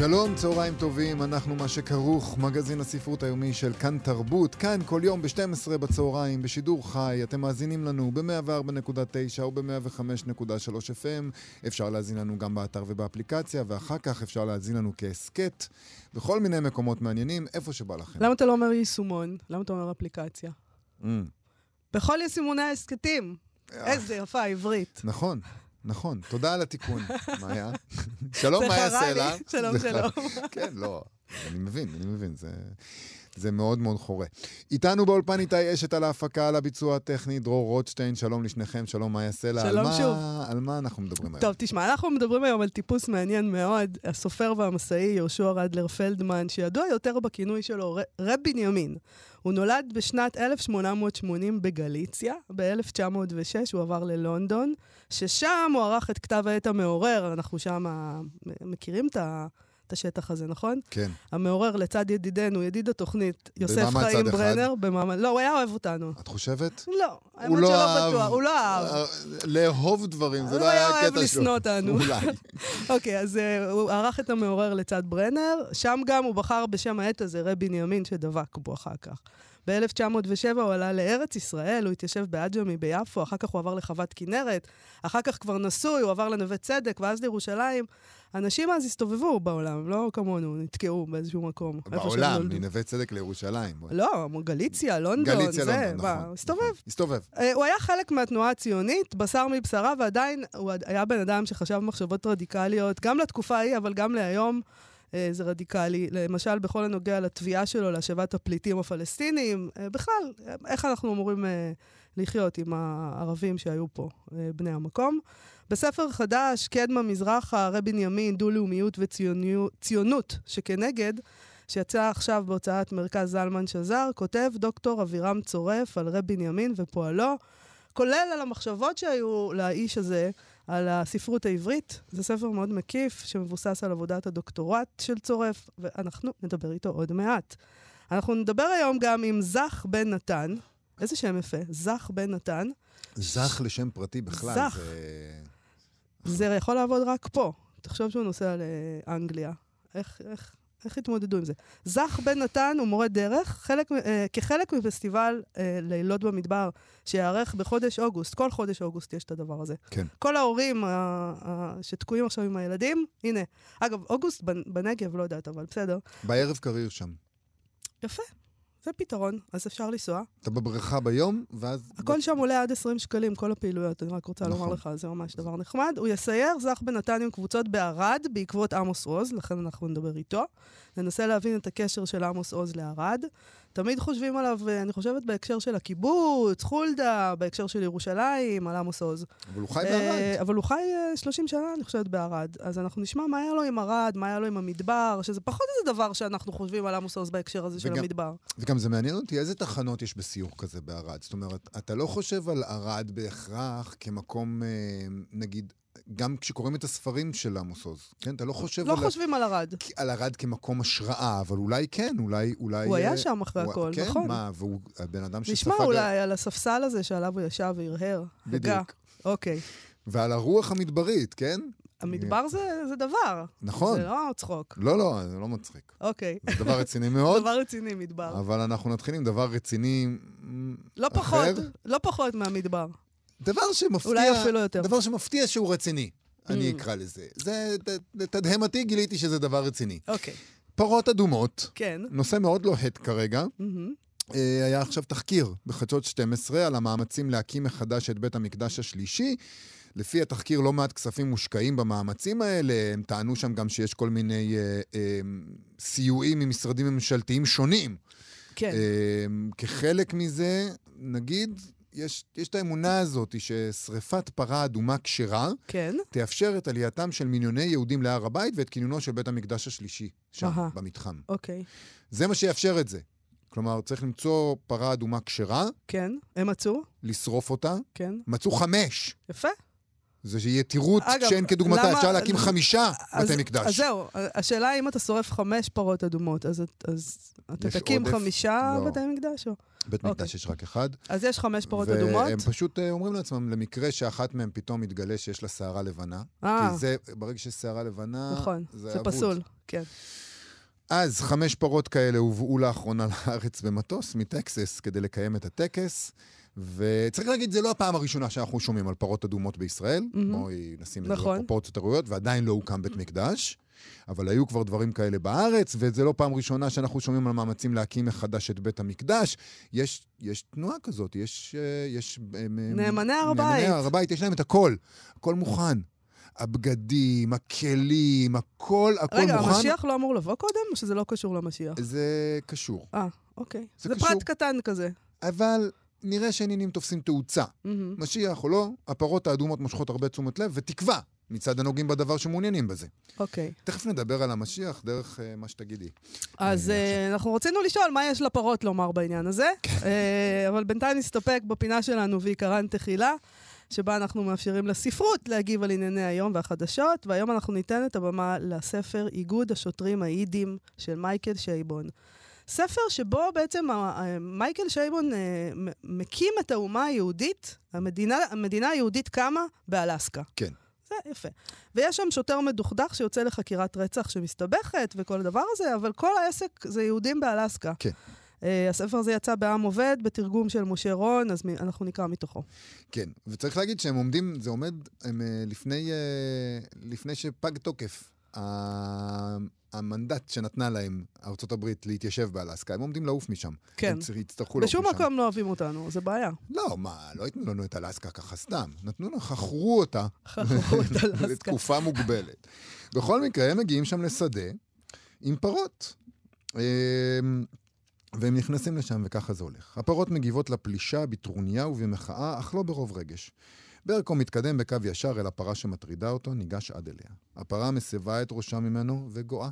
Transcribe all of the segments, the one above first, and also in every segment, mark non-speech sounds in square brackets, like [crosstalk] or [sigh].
שלום, צהריים טובים, אנחנו מה שכרוך, מגזין הספרות היומי של כאן תרבות, כאן כל יום ב-12 בצהריים, בשידור חי, אתם מאזינים לנו ב-104.9 או ב-105.3 FM, אפשר להאזין לנו גם באתר ובאפליקציה, ואחר כך אפשר להאזין לנו כהסכת, בכל מיני מקומות מעניינים, איפה שבא לכם. למה אתה לא אומר יישומון? למה אתה אומר אפליקציה? Mm, בכל יישומוני ההסכתים. אה. איזה יפה העברית. נכון. נכון, תודה על התיקון, [laughs] מאיה. שלום, מאיה. סלע. שלום, שלום. כן, לא, אני מבין, אני מבין, זה... זה מאוד מאוד חורה. איתנו באולפן איתי אשת על ההפקה, על הביצוע הטכני, דרור רוטשטיין, שלום לשניכם, שלום מאיה סלע. שלום על מה, שוב. על מה אנחנו מדברים היום? טוב, תשמע, אנחנו מדברים היום על טיפוס מעניין מאוד, הסופר והמסאי יהושע רדלר פלדמן, שידוע יותר בכינוי שלו רב בנימין. הוא נולד בשנת 1880 בגליציה, ב-1906 הוא עבר ללונדון, ששם הוא ערך את כתב העת המעורר, אנחנו שם אה, מכירים את ה... את השטח הזה, נכון? כן, המעורר לצד ידידנו, ידיד התוכנית, יוסף חיים. ברנר, במעמד... לא, הוא היה אוהב אותנו. את חושבת? לא, האמת שלא בטוח, הוא לא אהב. אה, לאהוב דברים, זה הוא לא היה היה הקטע שלו. אוהב לשנוא אותנו. אולי. [laughs] אוקיי, אז uh, הוא ערך את המעורר לצד ברנר, שם גם הוא בחר בשם העט הזה, רב בנימין, שדבק בו אחר כך. ב-1907 הוא עלה לארץ ישראל, הוא התיישב בעג'מי ביפו, אחר כך הוא עבר לחוות כנרת, אחר כך כבר נשוי, הוא עבר לנווה צדק, ואז לירושלים. אנשים אז הסתובבו בעולם, לא כמונו, נתקעו באיזשהו מקום. בעולם. מנווה צדק לירושלים. לא, גליציה, לונדון, גליציה, זה, לונדון, נכון. הסתובב. נכון. הסתובב. אה, הוא היה חלק מהתנועה הציונית, בשר מבשרה, ועדיין הוא היה בן אדם שחשב מחשבות רדיקליות, גם לתקופה ההיא, אבל גם להיום זה רדיקלי. למשל, בכל הנוגע לתביעה שלו להשבת הפליטים הפלסטינים, אה, בכלל, אה, איך אנחנו אמורים אה, לחיות עם הערבים שהיו פה, אה, בני המקום. בספר חדש, קדמה מזרחה, רב בנימין, דו-לאומיות וציונות שכנגד, שיצא עכשיו בהוצאת מרכז זלמן שזר, כותב דוקטור אבירם צורף על רב בנימין ופועלו, כולל על המחשבות שהיו לאיש הזה על הספרות העברית. זה ספר מאוד מקיף, שמבוסס על עבודת הדוקטורט של צורף, ואנחנו נדבר איתו עוד מעט. אנחנו נדבר היום גם עם זך בן נתן, איזה שם יפה, זך בן נתן. זך לשם פרטי בכלל. זך. זה- זה יכול לעבוד רק פה. תחשוב שהוא נוסע לאנגליה. איך, איך, איך התמודדו עם זה? זך בן נתן הוא מורה דרך, חלק, אה, כחלק מפסטיבל אה, לילות במדבר, שייערך בחודש אוגוסט. כל חודש אוגוסט יש את הדבר הזה. כן. כל ההורים אה, אה, שתקועים עכשיו עם הילדים, הנה. אגב, אוגוסט בנ- בנגב, לא יודעת, אבל בסדר. בערב קריר שם. יפה, זה פתרון, אז אפשר לנסוע. אתה בבריכה ביום, ואז... הכל שם עולה עד 20 שקלים, כל הפעילויות, אני רק רוצה נכון. לומר לך, זה ממש דבר נחמד. הוא יסייר זך בנתניה עם קבוצות בערד בעקבות עמוס עוז, לכן אנחנו נדבר איתו. ננסה להבין את הקשר של עמוס עוז לערד. תמיד חושבים עליו, אה, אני חושבת, בהקשר של הקיבוץ, חולדה, בהקשר של ירושלים, על עמוס עוז. אבל הוא חי אה, בערד. אבל הוא חי אה, 30 שנה, אני חושבת, בערד. אז אנחנו נשמע מה היה לו עם ערד, מה היה לו עם המדבר, שזה פחות איזה דבר שאנחנו חושבים על עמוס עוז בהקשר הזה של וגם- המדבר. וגם זה מעניין אותי איזה תחנות יש בסיור כזה בערד. זאת אומרת, אתה לא חושב על ערד בהכרח כמקום, אה, נגיד, גם כשקוראים את הספרים של עמוס עוז, כן? אתה לא חושב לא על, חושבים על ערד. על ערד כמקום השראה, אבל אולי כן, אולי... אולי הוא היה אה, שם אחרי הוא- הכל, כן, נכון. מה, והוא הבן אדם שספג... נשמע אולי על הספסל הזה שעליו הוא ישב והרהר. בדיוק. אוקיי. ועל הרוח המדברית, כן? המדבר זה, זה דבר. נכון. זה לא צחוק. לא, לא, זה לא מצחיק. אוקיי. זה דבר רציני מאוד, [laughs] דבר רציני, מדבר. אבל אנחנו נתחיל עם דבר רציני לא אחר. פחות, לא פחות מהמדבר. דבר שמפתיע... אולי אפילו יותר. דבר שמפתיע שהוא רציני, אני Mm. אקרא לזה. זה, ת- לתדהמתי גיליתי שזה דבר רציני. אוקיי. פרות אדומות, כן. נושא מאוד לוהט כרגע. מהמם. אה, היה עכשיו תחקיר בחדשות 12 על המאמצים להקים מחדש את בית המקדש השלישי. לפי התחקיר, לא מעט כספים מושקעים במאמצים האלה. הם טענו שם גם שיש כל מיני אה, אה, סיועים ממשרדים ממשלתיים שונים. כן. אה, כחלק מזה, נגיד, יש, יש את האמונה הזאת ששריפת פרה אדומה כשרה כן. תאפשר את עלייתם של מיליוני יהודים להר הבית ואת כינונו של בית המקדש השלישי שם, אהה. במתחם. אוקיי. זה מה שיאפשר את זה. כלומר, צריך למצוא פרה אדומה כשרה, כן. הם מצאו? לשרוף אותה. כן. מצאו חמש. יפה. זו יתירות אגב, שאין כדוגמתה, למה- אפשר להקים חמישה אז- בתי מקדש. אז זהו, השאלה אם אתה שורף חמש פרות אדומות, אז, אז אתה תקים עודף? חמישה לא. בתי מקדש? או? בית אוקיי. מקדש יש רק אחד. אז יש חמש פרות אדומות? והם פשוט אה, אומרים לעצמם, למקרה שאחת מהן פתאום מתגלה שיש לה שערה לבנה. אה, כי זה, ברגע שיש שערה לבנה, נכון, זה זה. פסול. כן. אז חמש פרות כאלה הובאו לאחרונה לארץ במטוס מטקסס כדי לקיים את הטקס. וצריך להגיד, זה לא הפעם הראשונה שאנחנו שומעים על פרות אדומות בישראל. מהמם. בואי נשים את זה נכון. בפרופורציות הראויות, ועדיין לא הוקם בית מקדש. אבל היו כבר דברים כאלה בארץ, וזה לא פעם ראשונה שאנחנו שומעים על מאמצים להקים מחדש את בית המקדש. יש, יש תנועה כזאת, יש... אה, יש נאמני הר הבית. נאמני הר הבית, יש להם את הכל. הכל מוכן. הבגדים, הכלים, הכל, הכל רגע, מוכן. המשיח לא אמור לבוא קודם, או שזה לא קשור למשיח? זה קשור. אה, אוקיי. זה זה קשור. פרט קטן כזה. אבל נראה שהעניינים תופסים תאוצה. מהמם. משיח או לא, הפרות האדומות מושכות הרבה תשומת לב ותקווה מצד הנוגעים בדבר שמעוניינים בזה. אוקיי. תכף נדבר על המשיח דרך אה, מה שתגידי. אז אה, אנחנו רצינו לשאול מה יש לפרות לומר בעניין הזה, אה, אבל בינתיים נסתפק בפינה שלנו ועיקרן תחילה, שבה אנחנו מאפשרים לספרות להגיב על ענייני היום והחדשות, והיום אנחנו ניתן את הבמה לספר איגוד השוטרים היידים של מייקל שייבון. ספר שבו בעצם מייקל שייבון אה, מקים את האומה היהודית, המדינה, המדינה היהודית קמה באלסקה. כן. זה יפה. ויש שם שוטר מדוכדך שיוצא לחקירת רצח שמסתבכת וכל הדבר הזה, אבל כל העסק זה יהודים באלסקה. כן. Uh, הספר הזה יצא בעם עובד, בתרגום של משה רון, אז מ- אנחנו נקרא מתוכו. כן, וצריך להגיד שהם עומדים, זה עומד הם, אה, לפני, אה, לפני שפג תוקף המנדט שנתנה להם ארה"ב להתיישב באלסקה. הם עומדים לעוף משם. כן. הם יצטרכו לעוף בשום משם. מקום לא אוהבים אותנו, זה בעיה. לא, מה, לא ייתנו לנו את אלסקה ככה סתם. נתנו לנו, חכרו אותה. חכרו את [laughs] אלסקה. לתקופה מוגבלת. בכל מקרה, הם מגיעים שם לשדה עם פרות. אמ, והם נכנסים לשם, וככה זה הולך. הפרות מגיבות לפלישה בטרוניה ובמחאה, אך לא ברוב רגש. ברקו מתקדם בקו ישר אל הפרה שמטרידה אותו, ניגש עד אליה. הפרה מסבה את ראשה ממנו וגואה.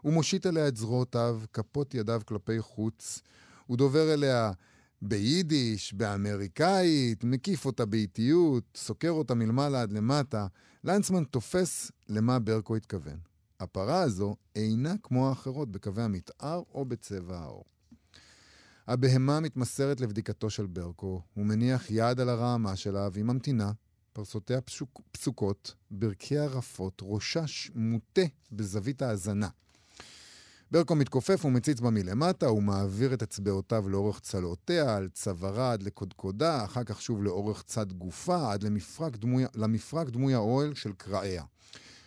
הוא מושיט אליה את זרועותיו, כפות ידיו כלפי חוץ. הוא דובר אליה ביידיש, באמריקאית, מקיף אותה באיטיות, סוקר אותה מלמעלה עד למטה. לנצמן תופס למה ברקו התכוון. הפרה הזו אינה כמו האחרות בקווי המתאר או בצבע העור. הבהמה מתמסרת לבדיקתו של ברקו, הוא מניח יד על הרעמה שלה והיא ממתינה, פרסותיה פשוק, פסוקות, ברכיה רפות, ראשה מוטה בזווית ההאזנה. ברקו מתכופף ומציץ בה מלמטה, הוא מעביר את אצבעותיו לאורך צלעותיה, על צווארה עד לקודקודה, אחר כך שוב לאורך צד גופה, עד למפרק דמוי, למפרק דמוי האוהל של קרעיה.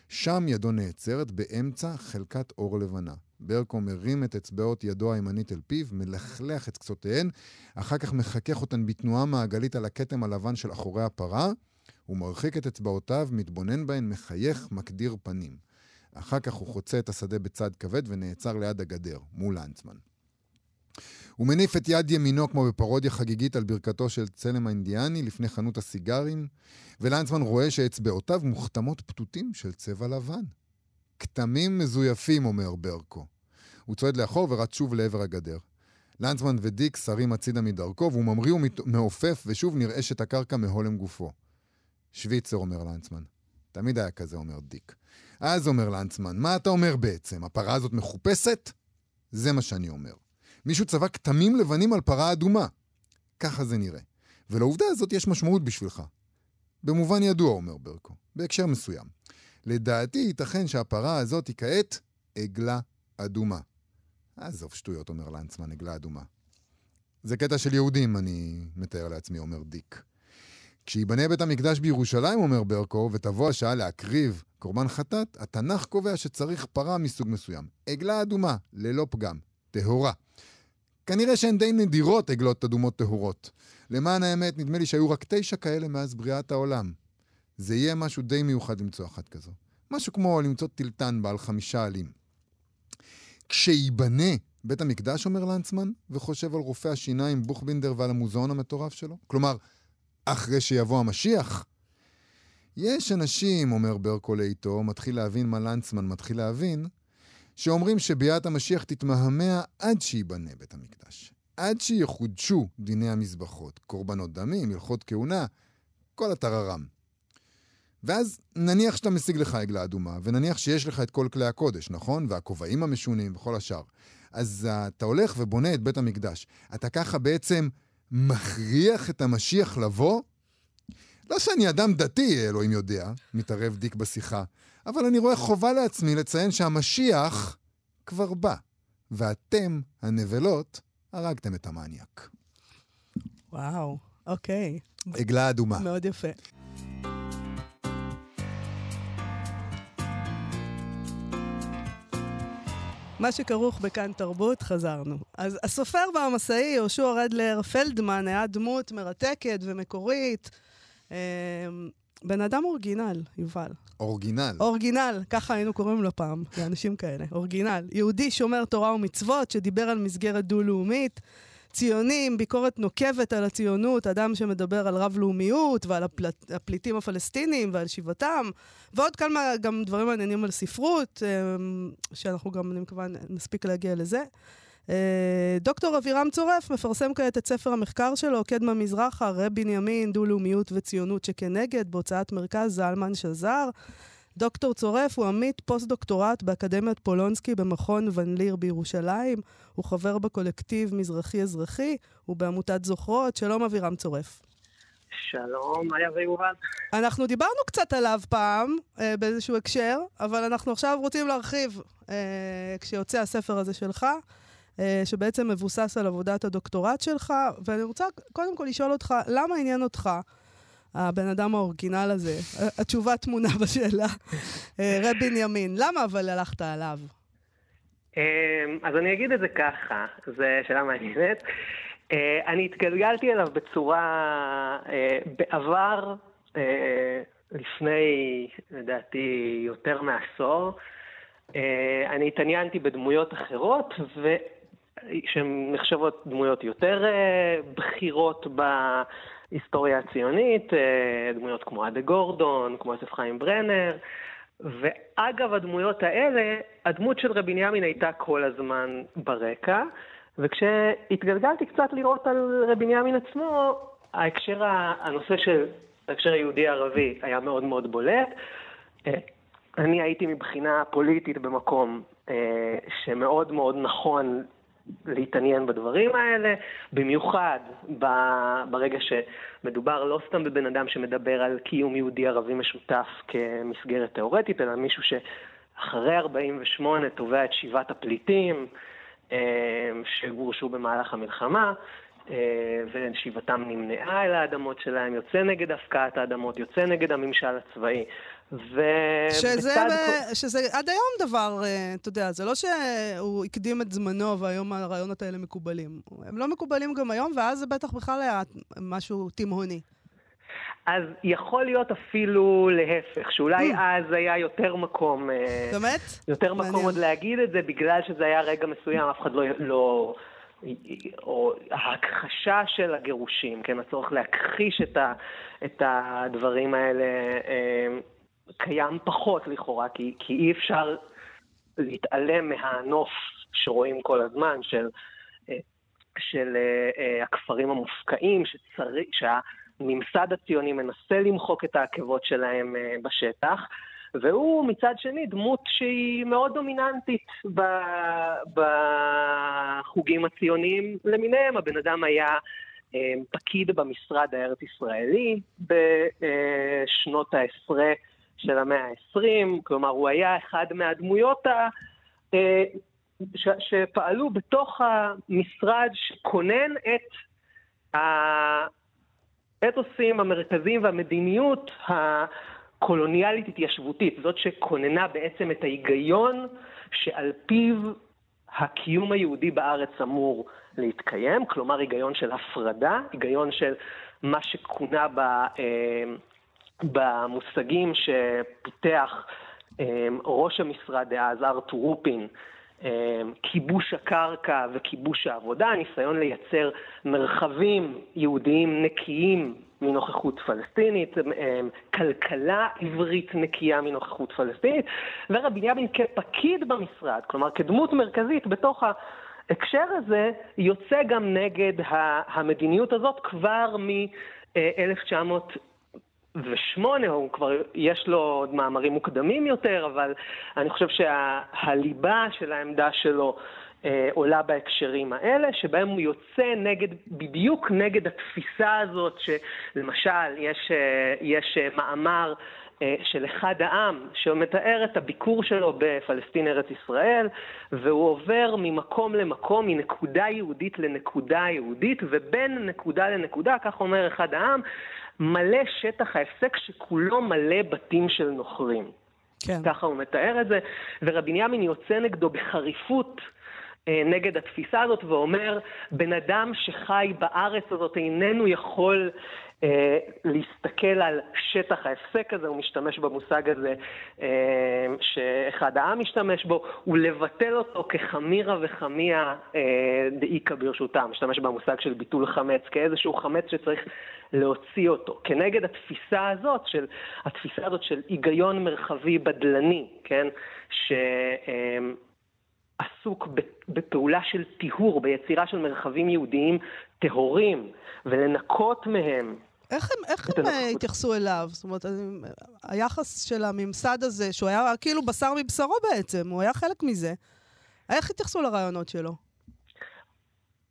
שם ידו נעצרת באמצע חלקת אור לבנה. ברקו מרים את אצבעות ידו הימנית אל פיו, מלכלך את קצותיהן, אחר כך מחכך אותן בתנועה מעגלית על הכתם הלבן של אחורי הפרה, הוא מרחיק את אצבעותיו, מתבונן בהן, מחייך, מקדיר פנים. אחר כך הוא חוצה את השדה בצד כבד ונעצר ליד הגדר, מול לנצמן. הוא מניף את יד ימינו כמו בפרודיה חגיגית על ברכתו של צלם האינדיאני לפני חנות הסיגרים, ולנצמן רואה שאצבעותיו מוכתמות פתותים של צבע לבן. כתמים מזויפים, אומר ברקו. הוא צועד לאחור ורץ שוב לעבר הגדר. לנצמן ודיק סרים הצידה מדרכו, והוא ממריא ומעופף, ושוב נרעשת הקרקע מהולם גופו. שוויצר, אומר לנצמן. תמיד היה כזה, אומר דיק. אז אומר לנצמן, מה אתה אומר בעצם? הפרה הזאת מחופשת? זה מה שאני אומר. מישהו צבע כתמים לבנים על פרה אדומה. ככה זה נראה. ולעובדה הזאת יש משמעות בשבילך. במובן ידוע, אומר ברקו, בהקשר מסוים. לדעתי ייתכן שהפרה הזאת היא כעת עגלה אדומה. עזוב שטויות, אומר לנצמן, עגלה אדומה. זה קטע של יהודים, אני מתאר לעצמי, אומר דיק. כשיבנה בית המקדש בירושלים, אומר ברקו, ותבוא השעה להקריב קורבן חטאת, התנ"ך קובע שצריך פרה מסוג מסוים. עגלה אדומה, ללא פגם, טהורה. כנראה שהן די נדירות עגלות אדומות טהורות. למען האמת, נדמה לי שהיו רק תשע כאלה מאז בריאת העולם. זה יהיה משהו די מיוחד למצוא אחת כזו. משהו כמו למצוא טילטן בעל חמישה עלים. כשייבנה בית המקדש, אומר לנצמן, וחושב על רופא השיניים בוכבינדר ועל המוזיאון המטורף שלו? כלומר, אחרי שיבוא המשיח? יש אנשים, אומר ברקו לאיתו, מתחיל להבין מה לנצמן מתחיל להבין, שאומרים שביאת המשיח תתמהמה עד שייבנה בית המקדש. עד שיחודשו דיני המזבחות, קורבנות דמים, הלכות כהונה, כל הטררם. ואז נניח שאתה משיג לך עגלה אדומה, ונניח שיש לך את כל כלי הקודש, נכון? והכובעים המשונים וכל השאר. אז uh, אתה הולך ובונה את בית המקדש. אתה ככה בעצם מכריח את המשיח לבוא? לא שאני אדם דתי, אלוהים יודע, מתערב דיק בשיחה, אבל אני רואה חובה לעצמי לציין שהמשיח כבר בא, ואתם, הנבלות, הרגתם את המניאק. וואו, אוקיי. עגלה אדומה. מאוד יפה. מה שכרוך בכאן תרבות, חזרנו. אז הסופר והמסאי יהושע רדלר פלדמן היה דמות מרתקת ומקורית. בן אדם אורגינל, יובל. אורגינל. אורגינל, ככה היינו קוראים לו פעם, לאנשים כאלה. אורגינל. יהודי שומר תורה ומצוות, שדיבר על מסגרת דו-לאומית. ציוני עם ביקורת נוקבת על הציונות, אדם שמדבר על רב-לאומיות ועל הפלט, הפליטים הפלסטינים ועל שיבתם, ועוד כמה גם דברים מעניינים על ספרות, אמ, שאנחנו גם, אני מקווה, נספיק להגיע לזה. אה, דוקטור אבירם צורף מפרסם כעת את ספר המחקר שלו, קדמה מזרחה, רב בנימין, דו-לאומיות וציונות שכנגד, בהוצאת מרכז זלמן שזר. דוקטור צורף הוא עמית פוסט-דוקטורט באקדמיית פולונסקי במכון ון ליר בירושלים. הוא חבר בקולקטיב מזרחי-אזרחי ובעמותת זוכרות. שלום אבירם צורף. שלום, מאיה ויובל. אנחנו דיברנו קצת עליו פעם, אה, באיזשהו הקשר, אבל אנחנו עכשיו רוצים להרחיב אה, כשיוצא הספר הזה שלך, שבעצם מבוסס על עבודת הדוקטורט שלך, ואני רוצה קודם כל לשאול אותך, למה עניין אותך הבן אדם האורגינל הזה. התשובה טמונה [laughs] בשאלה. אה, רב בנימין, למה אבל הלכת עליו? אמ, אז אני אגיד את זה ככה, זו שאלה מעניינת. אה, אני התגלגלתי אליו בצורה, אה, בעבר, לפני, לדעתי, יותר מעשור, אני התעניינתי בדמויות אחרות, ו... שהן נחשבות דמויות יותר בכירות ב... ההיסטוריה הציונית, אה, דמויות כמו עדה גורדון, כמו יוסף חיים ברנר, ואגב הדמויות האלה, הדמות של רבי בנימין הייתה כל הזמן ברקע, וכשהתגלגלתי קצת לראות על רבי בנימין עצמו, ההקשר, הנושא של ההקשר היהודי-ערבי היה מאוד מאוד בולט. אה, אני הייתי מבחינה פוליטית במקום אה, שמאוד מאוד נכון להתעניין בדברים האלה, במיוחד ברגע שמדובר לא סתם בבן אדם שמדבר על קיום יהודי-ערבי משותף כמסגרת תאורטית, אלא מישהו שאחרי 48' תובע את שיבת הפליטים אה, שגורשו במהלך המלחמה. אה, ושיבתם נמנעה אל האדמות שלהם, יוצא נגד הפקעת האדמות, יוצא נגד הממשל הצבאי. ו... שזה, ב... שזה עד היום דבר, אה, אתה יודע, זה לא שהוא הקדים את זמנו והיום הרעיונות האלה מקובלים. הם לא מקובלים גם היום, ואז זה בטח בכלל היה משהו תימהוני. אז יכול להיות אפילו להפך, שאולי mm. אז היה יותר מקום... אה, באמת? יותר מקום מעניין. עוד להגיד את זה, בגלל שזה היה רגע מסוים, אף אחד לא... לא או ההכחשה של הגירושים, כן, הצורך להכחיש את, ה, את הדברים האלה אה, קיים פחות לכאורה, כי, כי אי אפשר להתעלם מהנוף שרואים כל הזמן של, אה, של אה, הכפרים המופקעים, שצריך, שהממסד הציוני מנסה למחוק את העקבות שלהם בשטח. והוא מצד שני דמות שהיא מאוד דומיננטית בחוגים הציוניים למיניהם. הבן אדם היה אה, פקיד במשרד הארץ-ישראלי בשנות העשרה של המאה העשרים, כלומר הוא היה אחד מהדמויות ה... אה, ש, שפעלו בתוך המשרד שכונן את האתוסים המרכזיים והמדיניות קולוניאלית התיישבותית, זאת שכוננה בעצם את ההיגיון שעל פיו הקיום היהודי בארץ אמור להתקיים, כלומר היגיון של הפרדה, היגיון של מה שכונה ב, אה, במושגים שפיתח אה, ראש המשרד דאז, ארתור רופין, כיבוש הקרקע וכיבוש העבודה, ניסיון לייצר מרחבים יהודיים נקיים מנוכחות פלסטינית, כלכלה עברית נקייה מנוכחות פלסטינית, ורבי בנימין כפקיד במשרד, כלומר כדמות מרכזית בתוך ההקשר הזה, יוצא גם נגד המדיניות הזאת כבר מ-1900. ושמונה, הוא כבר, יש לו עוד מאמרים מוקדמים יותר, אבל אני חושב שהליבה שה, של העמדה שלו אה, עולה בהקשרים האלה, שבהם הוא יוצא נגד, בדיוק נגד התפיסה הזאת, שלמשל, יש, אה, יש אה, מאמר אה, של אחד העם, שמתאר את הביקור שלו בפלסטין ארץ ישראל, והוא עובר ממקום למקום, מנקודה יהודית לנקודה יהודית, ובין נקודה לנקודה, כך אומר אחד העם, מלא שטח ההפסק שכולו מלא בתים של נוכרים. כן. ככה הוא מתאר את זה, ורבי בנימין יוצא נגדו בחריפות. אה, נגד התפיסה הזאת ואומר, בן אדם שחי בארץ הזאת איננו יכול להסתכל על שטח ההפסק הזה, הוא משתמש במושג הזה אה, שאחד העם משתמש בו, ולבטל אותו כחמירה וחמיה אה, דאיכא ברשותם, משתמש במושג של ביטול חמץ, כאיזשהו חמץ שצריך להוציא אותו. כנגד התפיסה הזאת, של, התפיסה הזאת של היגיון מרחבי בדלני, כן? ש... עסוק בפעולה של טיהור, ביצירה של מרחבים יהודיים טהורים, ולנקות מהם איך הם, איך הם אה, התייחסו אליו? זאת אומרת, היחס של הממסד הזה, שהוא היה כאילו בשר מבשרו בעצם, הוא היה חלק מזה. איך התייחסו לרעיונות שלו?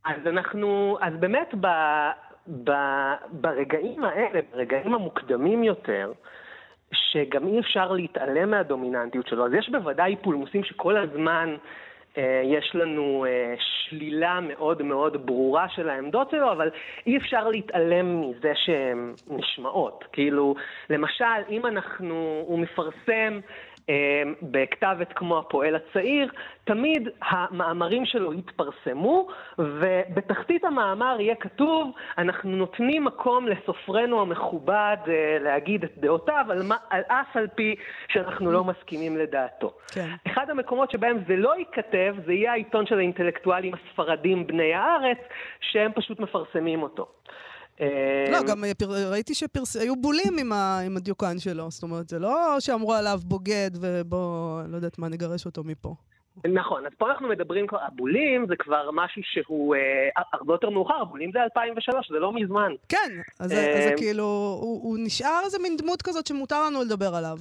אז אנחנו, אז באמת ב, ב, ברגעים האלה, ברגעים המוקדמים יותר, שגם אי אפשר להתעלם מהדומיננטיות שלו, אז יש בוודאי פולמוסים שכל הזמן יש לנו אה, שלילה מאוד מאוד ברורה של העמדות שלו, אבל אי אפשר להתעלם מזה שהן נשמעות. כאילו, למשל, אם אנחנו, הוא מפרסם בכתב עת כמו הפועל הצעיר, תמיד המאמרים שלו יתפרסמו, ובתחתית המאמר יהיה כתוב, אנחנו נותנים מקום לסופרנו המכובד אה, להגיד את דעותיו, על, מה, על אף על פי שאנחנו לא מסכימים לדעתו. כן. אחד המקומות שבהם זה לא ייכתב, זה יהיה העיתון של האינטלקטואלים הספרדים בני הארץ, שהם פשוט מפרסמים אותו. לא, אמ, גם ראיתי שהיו בולים עם, הדיוקן שלו. זאת אומרת, זה לא שאמרו עליו בוגד ובוא, לא יודעת מה, נגרש אותו מפה. נכון, אז פה אנחנו מדברים, הבולים זה כבר משהו שהוא אה, הרבה יותר מאוחר, הבולים זה 2003, זה לא מזמן. כן, אז, אה, אז זה כאילו, הוא, הוא נשאר איזה מין דמות כזאת שמותר לנו לדבר עליו.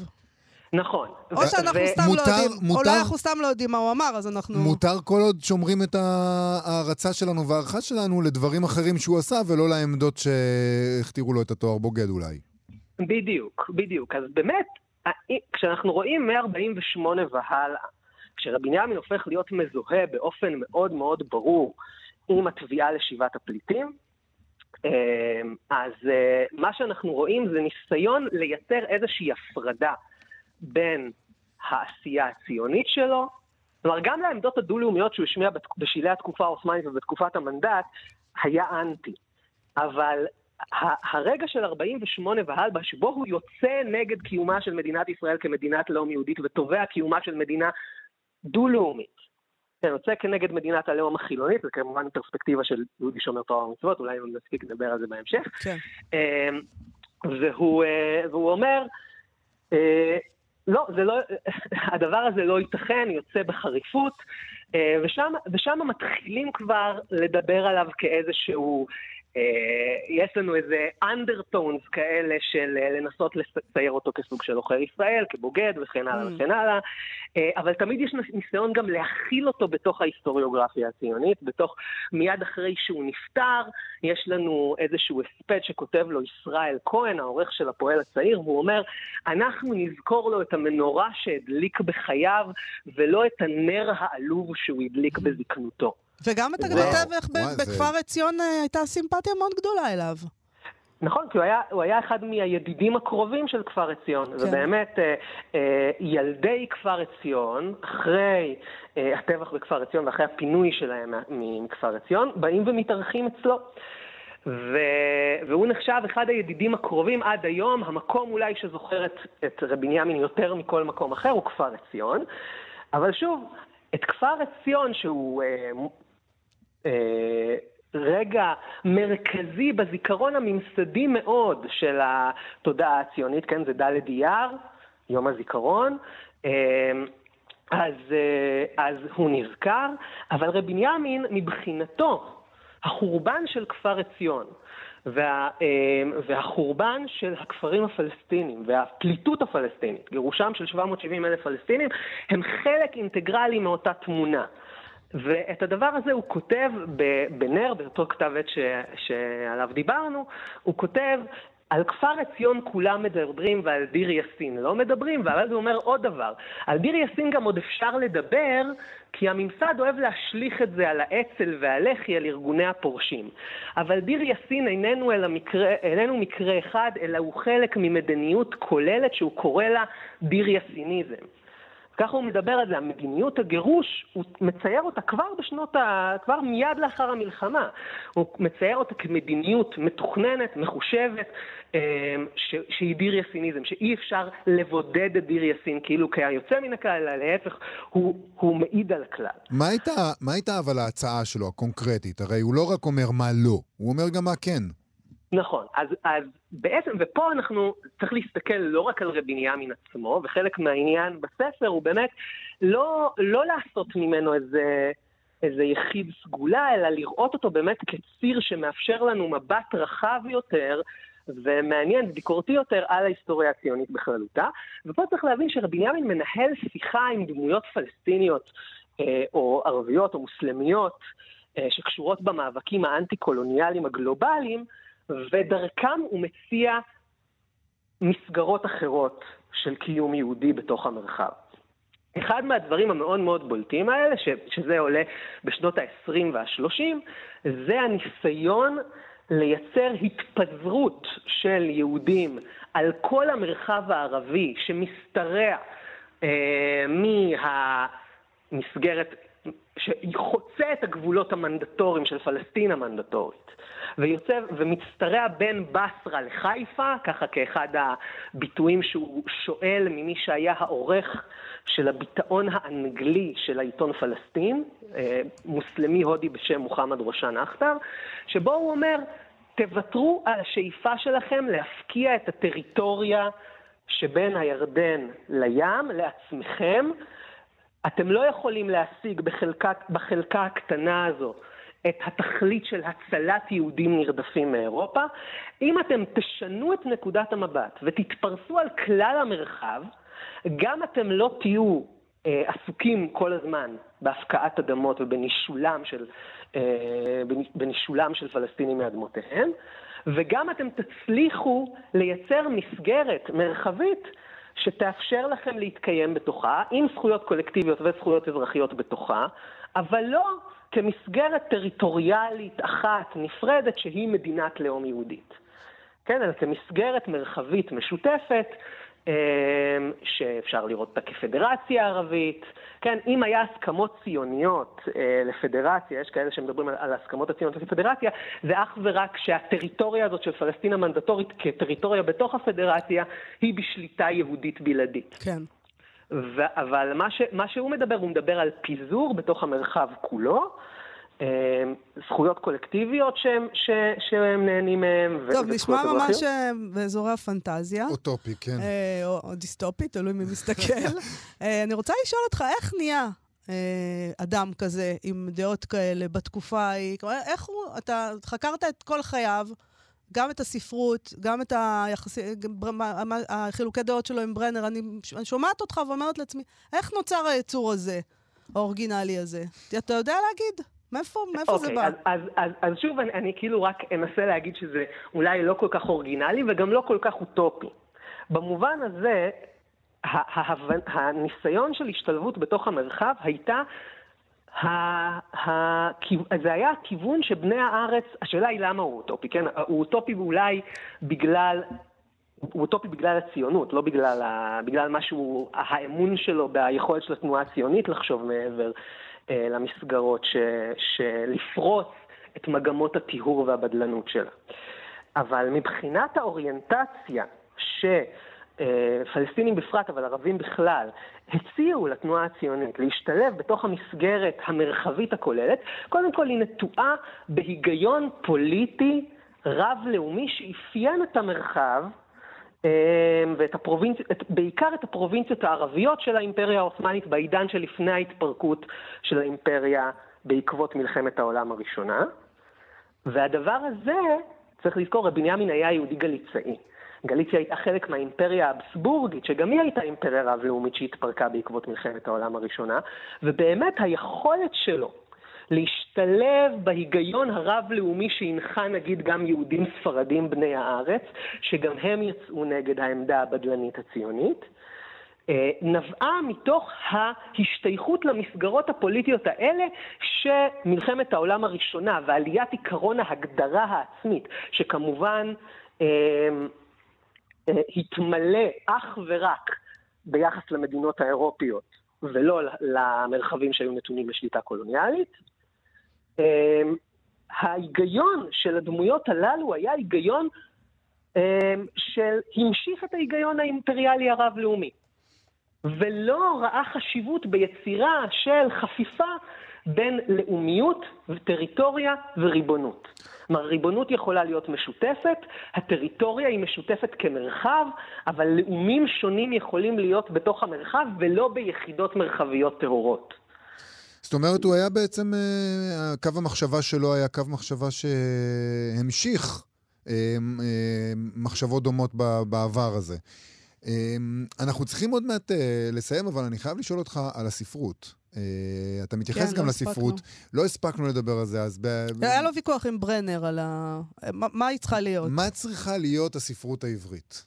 נכון. או שאנחנו ו... סתם לא מותר, לא יודעים, מותר, אולי אנחנו סתם לא יודעים מה הוא אמר, אז אנחנו... מותר כל עוד שומרים את ההערצה שלנו וההערכה שלנו לדברים אחרים שהוא עשה, ולא לעמדות שהכתירו לו את התואר בוגד אולי. בדיוק, בדיוק. אז באמת, כשאנחנו רואים מ-48 והלאה, כשרבי בנימין הופך להיות מזוהה באופן מאוד מאוד ברור עם התביעה לשיבת הפליטים, אה, אז אה, מה שאנחנו רואים זה ניסיון לייצר איזושהי הפרדה בין העשייה הציונית שלו, כלומר, גם לעמדות הדו-לאומיות שהוא השמיע בשלהי התקופה העות'מאנית ובתקופת המנדט, היה אנטי. אבל הרגע של 48' והלבה, שבו הוא יוצא נגד קיומה של מדינת ישראל כמדינת לאום יהודית ותובע קיומה של מדינה דו-לאומית. כן, יוצא כנגד מדינת הלאום החילונית, זה כמובן פרספקטיבה של יהודי שומר תורה ומצוות, אולי נספיק לדבר על זה בהמשך. כן. אמ, והוא, אה, והוא אומר, אה, לא, זה לא, [laughs] הדבר הזה לא ייתכן, יוצא בחריפות, אה, ושם, ושם מתחילים כבר לדבר עליו כאיזשהו יש לנו איזה undertones כאלה של אה, לנסות לצייר אותו כסוג של עוכר ישראל, כבוגד וכן הלאה mm. וכן הלאה, אה, אבל תמיד יש ניסיון גם להכיל אותו בתוך ההיסטוריוגרפיה הציונית, בתוך, מיד אחרי שהוא נפטר, יש לנו איזשהו הספד שכותב לו ישראל כהן, העורך של הפועל הצעיר, והוא אומר, אנחנו נזכור לו את המנורה שהדליק בחייו, ולא את הנר העלוב שהוא הדליק. בזקנותו. וגם אתה איך בכפר עציון אה, הייתה סימפתיה מאוד גדולה אליו. נכון, כי הוא היה, הוא היה אחד מהידידים הקרובים של כפר עציון. כן. ובאמת, אה, אה, ילדי כפר עציון, אחרי אה, הטבח בכפר עציון ואחרי הפינוי שלהם מכפר עציון, באים ומתארחים אצלו. ו... והוא נחשב אחד הידידים הקרובים עד היום, המקום אולי שזוכר את, את רבי בנימין יותר מכל מקום אחר הוא כפר עציון. אבל שוב, את כפר עציון, שהוא אה, רגע מרכזי בזיכרון הממסדי מאוד של התודעה הציונית, כן, זה ד' אייר, יום הזיכרון. אה, אז, אה, אז הוא נזכר, אבל רבי בנימין, מבחינתו, החורבן של כפר עציון וה, אה, והחורבן של הכפרים הפלסטינים והפליטות הפלסטינית, גירושם של 770 אלף פלסטינים, הם חלק אינטגרלי מאותה תמונה. ואת הדבר הזה הוא כותב בנר, באותו כתב עת שעליו דיברנו, הוא כותב על כפר עציון כולם מדברים ועל דיר יאסין לא מדברים, ואז הוא אומר עוד דבר. על דיר יאסין גם עוד אפשר לדבר, כי הממסד אוהב להשליך את זה על האצ"ל והלח"י, על ארגוני הפורשים. אבל דיר יאסין איננו, איננו מקרה אחד, אלא הוא חלק ממדיניות כוללת שהוא קורא לה דיר יאסיניזם. ככה הוא מדבר על זה, המדיניות הגירוש, הוא מצייר אותה כבר בשנות ה... כבר מיד לאחר המלחמה. הוא מצייר אותה כמדיניות מתוכננת, מחושבת, אמ, ש... שהיא דיר יסיניזם, שאי אפשר לבודד את דיר יסין כאילו כיוצא מן הכלל, אלא להפך, הוא, הוא מעיד על הכלל. מה הייתה, מה הייתה אבל ההצעה שלו, הקונקרטית? הרי הוא לא רק אומר מה לא, הוא אומר גם מה כן. נכון, אז, אז בעצם, ופה אנחנו, צריך להסתכל לא רק על רבי בנימין עצמו, וחלק מהעניין בספר הוא באמת לא, לא לעשות ממנו איזה, איזה יחיד סגולה, אלא לראות אותו באמת כציר שמאפשר לנו מבט רחב יותר ומעניין, ביקורתי יותר, על ההיסטוריה הציונית בכללותה. ופה צריך להבין שרבי בנימין מנהל שיחה עם דמויות פלסטיניות אה, או ערביות או מוסלמיות אה, שקשורות במאבקים האנטי-קולוניאליים הגלובליים, ודרכם הוא מציע מסגרות אחרות של קיום יהודי בתוך המרחב. אחד מהדברים המאוד מאוד בולטים האלה, ש, שזה עולה בשנות ה-20 וה-30, זה הניסיון לייצר התפזרות של יהודים על כל המרחב הערבי שמשתרע אה, מהמסגרת שחוצה את הגבולות המנדטוריים של פלסטין המנדטורית. ויוצא ומצטרע בין בסרה לחיפה, ככה כאחד הביטויים שהוא שואל ממי שהיה העורך של הביטאון האנגלי של העיתון פלסטין, אה, מוסלמי הודי בשם מוחמד רושן אכתר, שבו הוא אומר, תוותרו על השאיפה שלכם להפקיע את הטריטוריה שבין הירדן לים לעצמכם. אתם לא יכולים להשיג בחלקה, בחלקה הקטנה הזו את התכלית של הצלת יהודים נרדפים מאירופה. אם אתם תשנו את נקודת המבט ותתפרסו על כלל המרחב, גם אתם לא תהיו אה, עסוקים כל הזמן בהפקעת אדמות ובנישולם של, אה, בנישולם של פלסטינים מאדמותיהם, וגם אתם תצליחו לייצר מסגרת מרחבית שתאפשר לכם להתקיים בתוכה, עם זכויות קולקטיביות וזכויות אזרחיות בתוכה, אבל לא כמסגרת טריטוריאלית אחת נפרדת שהיא מדינת לאום יהודית. כן, אלא כמסגרת מרחבית משותפת אמ, שאפשר לראות אותה כפדרציה ערבית. כן, אם היה הסכמות ציוניות אה, לפדרציה, יש כאלה שמדברים על, על הסכמות הציוניות לפדרציה, זה אך ורק שהטריטוריה הזאת של פלסטין המנדטורית כטריטוריה בתוך הפדרציה, היא בשליטה יהודית בלעדית. כן. ו- אבל מה, ש- מה שהוא מדבר, הוא מדבר על פיזור בתוך המרחב כולו. אה, זכויות קולקטיביות שהם, ש, שהם נהנים מהם. טוב, נשמע ממש אה, באזורי הפנטזיה. אוטופי, כן. אה, או, או דיסטופי, תלוי מי מסתכל. [laughs] אה, אני רוצה לשאול אותך, איך נהיה אה, אדם כזה עם דעות כאלה בתקופה ההיא? איך הוא, אתה חקרת את כל חייו, גם את הספרות, גם את היחסי, החילוקי דעות שלו עם ברנר. אני, אני שומעת אותך ואומרת לעצמי, איך נוצר היצור הזה, האורגינלי הזה? אתה יודע להגיד? מאיפה, מאיפה okay, זה אוקיי, בא? אז, אז, אז, אז שוב, אני, אני כאילו רק אנסה להגיד שזה אולי לא כל כך אורגינלי וגם לא כל כך אוטופי. במובן הזה, הניסיון של השתלבות בתוך המרחב הייתה זה היה הכיוון שבני הארץ, השאלה היא למה הוא אוטופי, כן? הוא אוטופי אולי בגלל, הוא אוטופי בגלל הציונות, לא בגלל, ה, בגלל משהו, האמון שלו ביכולת של התנועה הציונית לחשוב מעבר למסגרות, ש, שלפרוץ את מגמות הטיהור והבדלנות שלה. אבל מבחינת האוריינטציה ש... אה, בפרט, אבל ערבים בכלל, הציעו לתנועה הציונית להשתלב בתוך המסגרת המרחבית הכוללת, קודם כל היא נטועה בהיגיון פוליטי רב-לאומי שאפיין את המרחב, אה, ואת הפרובינציות, בעיקר את הפרובינציות הערביות של האימפריה העות'מאנית בעידן שלפני ההתפרקות של האימפריה בעקבות מלחמת העולם הראשונה. והדבר הזה, צריך לזכור, רבי בנימין היה יהודי גליצאי. גליציה הייתה חלק מהאימפריה האבסבורגית, שגם היא הייתה אימפריה רב-לאומית שהתפרקה בעקבות מלחמת העולם הראשונה, ובאמת היכולת שלו להשתלב בהיגיון הרב-לאומי שהנחה נגיד גם יהודים ספרדים בני הארץ, שגם הם יצאו נגד העמדה הבדלנית הציונית, אה, נבעה מתוך ההשתייכות למסגרות הפוליטיות האלה שמלחמת העולם הראשונה ועליית עיקרון ההגדרה העצמית, שכמובן אה, אה, התמלא אך ורק ביחס למדינות האירופיות ולא למרחבים שהיו נתונים לשליטה קולוניאלית. ההיגיון של הדמויות הללו היה היגיון של המשיך את ההיגיון האימפריאלי הרב-לאומי. ולא ראה חשיבות ביצירה של חפיפה בין לאומיות, טריטוריה וריבונות. כלומר, ריבונות יכולה להיות משותפת, הטריטוריה היא משותפת כמרחב, אבל לאומים שונים יכולים להיות בתוך המרחב ולא ביחידות מרחביות טהורות. זאת אומרת, הוא היה בעצם, אה, קו המחשבה שלו היה קו מחשבה שהמשיך אה, אה, מחשבות דומות בעבר הזה. אנחנו צריכים עוד מעט לסיים, אבל אני חייב לשאול אותך על הספרות. אה, אתה מתייחס כן, גם לא לספרות. הספקנו. לא הספקנו לדבר על זה, אז... ב... היה לו ויכוח עם ברנר על ה... מה, מה היא צריכה להיות. מה צריכה להיות הספרות העברית?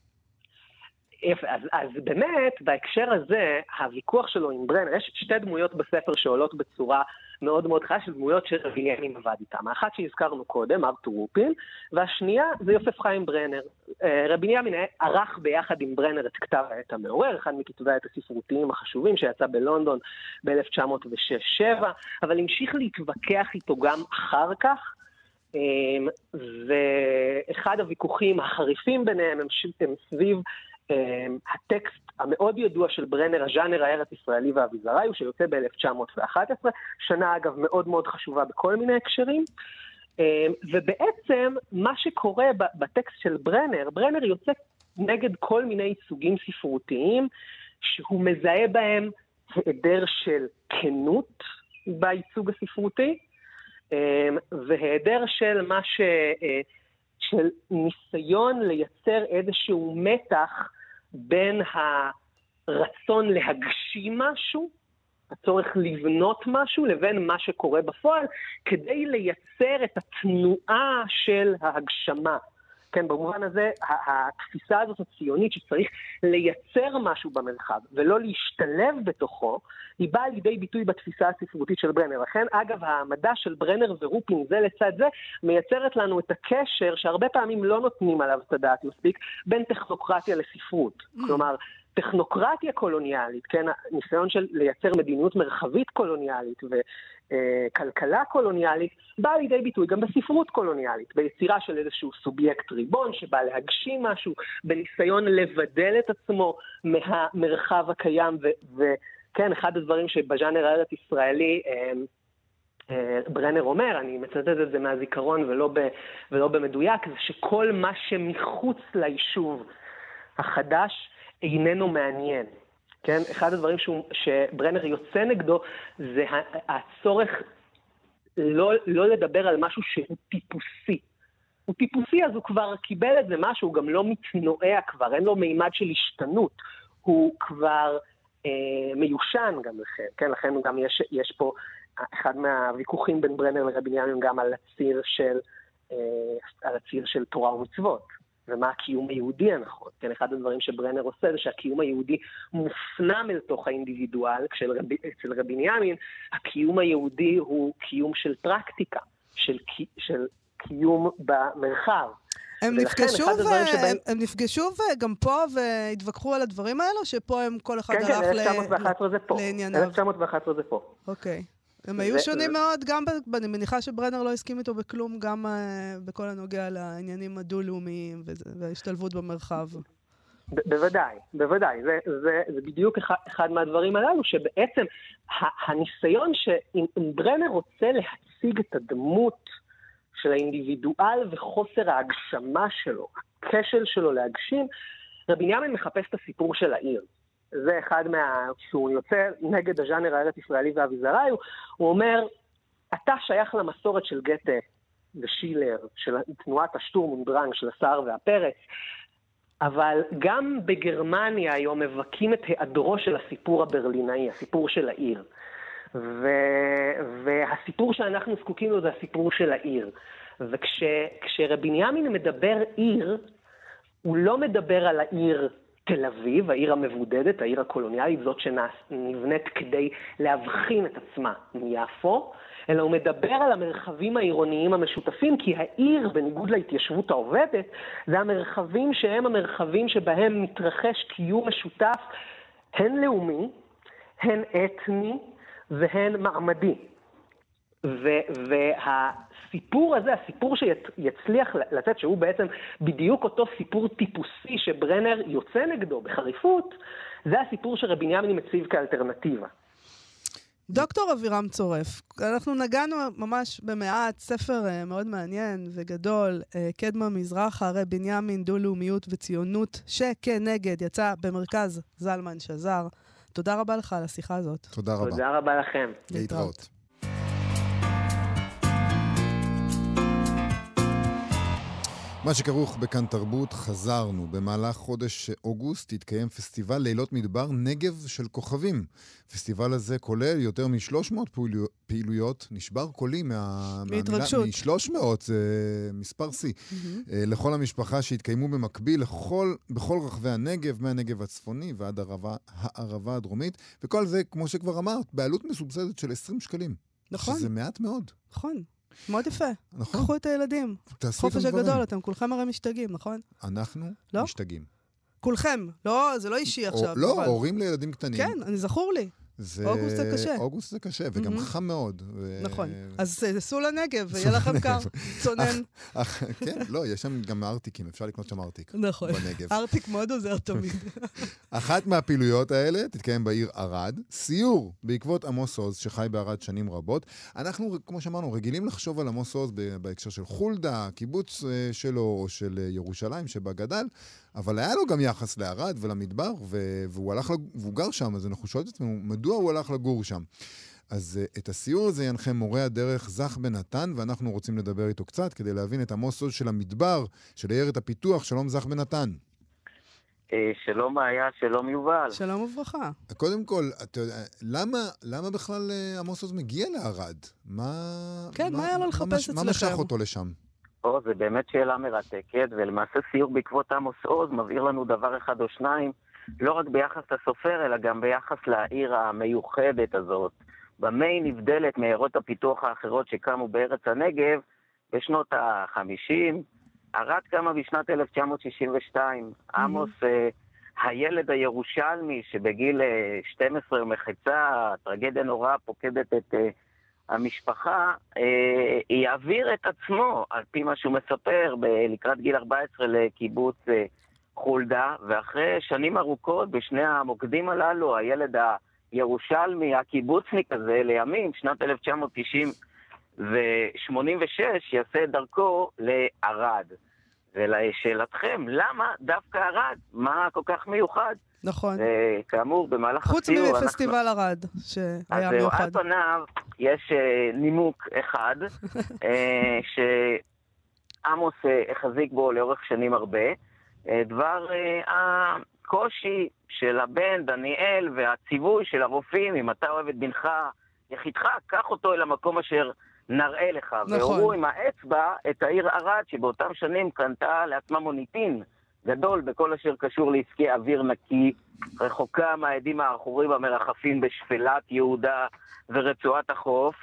אז, אז באמת, בהקשר הזה, הוויכוח שלו עם ברנר, יש שתי דמויות בספר שעולות בצורה מאוד מאוד חיה של דמויות שרבי ימין עבד איתם. האחת שהזכרנו קודם, ארתור רופין, והשנייה זה יוסף חיים ברנר. אה, רבי ימין ערך ביחד עם ברנר את כתב העת המעורר, אחד מכתבי העת הספרותיים החשובים שיצא בלונדון ב-1906-7, אבל המשיך להתווכח איתו גם אחר כך. אה, ואחד הוויכוחים החריפים ביניהם הם סביב הטקסט המאוד ידוע של ברנר, הז'אנר הארץ-ישראלי והאביזרי, הוא שיוצא ב-1911, שנה אגב מאוד מאוד חשובה בכל מיני הקשרים. אמ, ובעצם מה שקורה בטקסט של ברנר, ברנר יוצא נגד כל מיני סוגים ספרותיים שהוא מזהה בהם היעדר של כנות בייצוג הספרותי, אמ, והיעדר של מה ש... של ניסיון לייצר איזשהו מתח בין הרצון להגשים משהו, הצורך לבנות משהו, לבין מה שקורה בפועל, כדי לייצר את התנועה של ההגשמה. כן, במובן הזה, התפיסה הזאת הציונית שצריך לייצר משהו במרחב ולא להשתלב בתוכו, היא באה לידי ביטוי בתפיסה הספרותית של ברנר. לכן, אגב, העמדה של ברנר ורופין זה לצד זה, מייצרת לנו את הקשר שהרבה פעמים לא נותנים עליו את הדעת מספיק, בין טכנוקרטיה לספרות. Mm. כלומר, טכנוקרטיה קולוניאלית, כן, ניסיון של לייצר מדיניות מרחבית קולוניאלית וכלכלה קולוניאלית, באה לידי ביטוי גם בספרות קולוניאלית, ביצירה של איזשהו סובייקט ריבון שבא להגשים משהו, בניסיון לבדל את עצמו מהמרחב הקיים, וכן, אחד הדברים שבז'אנר הארץ-ישראלי אה, אה, ברנר אומר, אני מצטט את זה מהזיכרון ולא, ב, ולא במדויק, זה שכל מה שמחוץ ליישוב החדש איננו מעניין. כן? אחד הדברים שהוא, שברנר יוצא נגדו זה הצורך לא, לא לדבר על משהו שהוא טיפוסי. הוא טיפוסי, אז הוא כבר קיבל את זה משהו, הוא גם לא מתנועע כבר, אין לו מימד של השתנות. הוא כבר אה, מיושן גם לכן, כן? לכן גם יש, יש פה אחד מהוויכוחים בין ברנר לרבי בנימין גם על הציר של, אה, על הציר של תורה ומצוות. ומה הקיום היהודי הנכון. כן, אחד הדברים שברנר עושה זה שהקיום היהודי מופנם אל תוך האינדיבידואל, כשאצל רבי בנימין הקיום היהודי הוא קיום של פרקטיקה, של, של קיום במרחב. הם נפגשו, ו... שבהם... הם נפגשו וגם פה והתווכחו על הדברים האלו, שפה הם כל אחד כן, כן הלך כן, 1911 ל... זה פה. לענייניו? 1911 זה פה. אוקיי. הם היו שונים מאוד, גם, אני מניחה שברנר לא הסכים איתו בכלום, גם uh, בכל הנוגע לעניינים הדו-לאומיים וההשתלבות במרחב. בוודאי, בוודאי. זה, זה, זה בדיוק אחד, אחד מהדברים הללו, שבעצם הניסיון שאם אם ברנר רוצה להציג את הדמות של האינדיבידואל וחוסר ההגשמה שלו, הכשל שלו להגשים, רבי בנימין מחפש את הסיפור של העיר. זה אחד מה... כשהוא יוצא נגד הז'אנר הארץ-ישראלי ואביזרי, הוא, אומר, אתה שייך למסורת של גתה ושילר, של תנועת השטורם ונדרנג של הסער והפרץ, אבל גם בגרמניה היום מבכים את היעדרו של הסיפור הברלינאי, הסיפור של העיר. ו... והסיפור שאנחנו זקוקים לו זה הסיפור של העיר. וכשרבי בנימין מדבר עיר, הוא לא מדבר על העיר תל אביב, העיר המבודדת, העיר הקולוניאלית, זאת שנבנית כדי להבחין את עצמה מיפו, אלא הוא מדבר על המרחבים העירוניים המשותפים, כי העיר, בניגוד להתיישבות העובדת, זה המרחבים שהם המרחבים שבהם מתרחש קיום משותף, הן לאומי, הן אתני והן מעמדי. והסיפור הזה, הסיפור שיצליח לצאת, שהוא בעצם בדיוק אותו סיפור טיפוסי שברנר יוצא נגדו בחריפות, זה הסיפור שרבי בנימין מציב כאלטרנטיבה. דוקטור אבירם צורף, אנחנו נגענו ממש במעט, ספר uh, מאוד מעניין וגדול, uh, קדמה מזרחה, הרי בנימין, דו-לאומיות וציונות, שכנגד יצא במרכז זלמן שזר. תודה רבה לך על השיחה הזאת. תודה רבה. תודה רבה לכם. להתראות. מה שכרוך בכאן תרבות, חזרנו. במהלך חודש אוגוסט התקיים פסטיבל לילות מדבר נגב של כוכבים. הפסטיבל הזה כולל יותר מ-300 פעילויות, נשבר קולי מה... מהתרגשות. מ-300, זה מספר שיא. Mm-hmm. לכל המשפחה שהתקיימו במקביל לכל, בכל רחבי הנגב, מהנגב הצפוני ועד הערבה, הערבה הדרומית, וכל זה, כמו שכבר אמרת, בעלות מסובסדת של 20 שקלים. נכון. שזה מעט מאוד. נכון. מאוד יפה. נכון. קחו את הילדים. תעשו את חופש הדברים. הגדול, אתם כולכם הרי משתגעים, נכון? אנחנו לא? משתגעים. כולכם. לא, זה לא אישי עכשיו. או, לא, אבל- הורים לילדים קטנים. כן, אני זכור לי. זה... אוגוסט זה קשה. אוגוסט זה קשה, וגם מהמם. חם מאוד. ו... נכון. אז סעו לנגב, ויהיה לכם קר. צונן. [laughs] כן, לא, יש שם גם ארטיקים, אפשר לקנות שם ארטיק. נכון. בנגב. ארטיק מאוד עוזר תמיד. [laughs] אחת מהפעילויות האלה תתקיים בעיר ערד, סיור בעקבות עמוס עוז, שחי בערד שנים רבות. אנחנו, כמו שאמרנו, רגילים לחשוב על עמוס עוז בהקשר של חולדה, הקיבוץ אה, שלו, או של אה, ירושלים שבה גדל, אבל היה לו גם יחס לערד ולמדבר, ו- והוא הלך, לג- והוא גר שם, אז אנחנו שואלים את עצמנו, מדוע הוא הלך לגור שם? אז uh, את הסיור הזה ינחה מורה הדרך זך בן נתן, ואנחנו רוצים לדבר איתו קצת כדי להבין את עמוס עוז של המדבר, של עיירת הפיתוח. שלום זך בן נתן. אה, שלום מאיה, שלום יובל. שלום וברכה. קודם כל, אתה יודע, למה, למה בכלל אה, עמוס עוז מגיע לערד? מה... כן, מה היה לו לחפש מש- מה משך אצלכם? אותו לשם? או, זו באמת שאלה מרתקת, ולמעשה סיור בעקבות עמוס עוז מבהיר לנו דבר אחד או שניים, לא רק ביחס לסופר, אלא גם ביחס לעיר המיוחדת הזאת. במה היא נבדלת מעיירות הפיתוח האחרות שקמו בארץ הנגב בשנות ה-50. ערד קמה בשנת 1962. עמוס, אה, הילד הירושלמי שבגיל אה, 12 ומחצה, טרגדיה נוראה פוקדת את אה, המשפחה, אה, יעביר את עצמו, על פי מה שהוא מספר, ב- לקראת גיל 14 לקיבוץ אה, חולדה, ואחרי שנים ארוכות בשני המוקדים הללו, הילד הירושלמי, הקיבוצניק הזה, לימים, שנת 1990 ו-86, יעשה את דרכו לערד. ולשאלתכם, למה דווקא ערד? מה כל כך מיוחד? נכון. וכאמור, במהלך חוץ הסיור... אנחנו- מפסטיבל ערד, אז שהיה זהו, מיוחד. על פניו יש אה, נימוק אחד, [laughs] אה, שעמוס אה, החזיק בו לאורך שנים הרבה, אה, דבר אה, הקושי של הבן, דניאל, והציווי של הרופאים, אם אתה אוהב את בנך יחידך, קח אותו אל המקום אשר נראה לך. נכון. והורו עם האצבע את העיר ערד, שבאותם שנים קנתה לעצמה מוניטין גדול בכל אשר קשור לעסקי אוויר נקי, רחוקה מהעדים העכורים המרחפים בשפלת יהודה ורצועת החוף.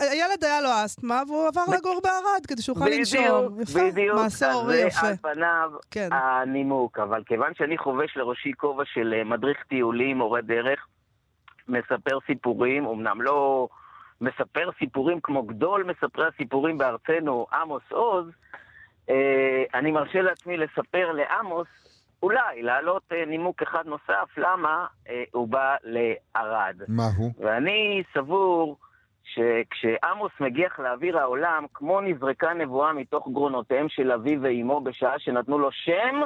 הילד היה לו אסתמה, והוא עבר לגור בערד כדי שיוכל לנשום. יפה, בדיוק. מעשה הורי יפה. על פניו כן. הנימוק. אבל כיוון שאני חובש לראשי כובע של אה, מדריך טיולים, מורה דרך, מספר סיפורים, אמנם לא מספר סיפורים כמו גדול מספרי הסיפורים בארצנו, עמוס עוז, אה, אני מרשה לעצמי לספר לעמוס אולי להעלות אה, נימוק אחד נוסף, למה אה, הוא בא לערד. מה הוא? ואני סבור שכשעמוס מגיח לאוויר העולם, כמו נזרקה נבואה מתוך גרונותיהם של אביו ואימו בשעה שנתנו לו שם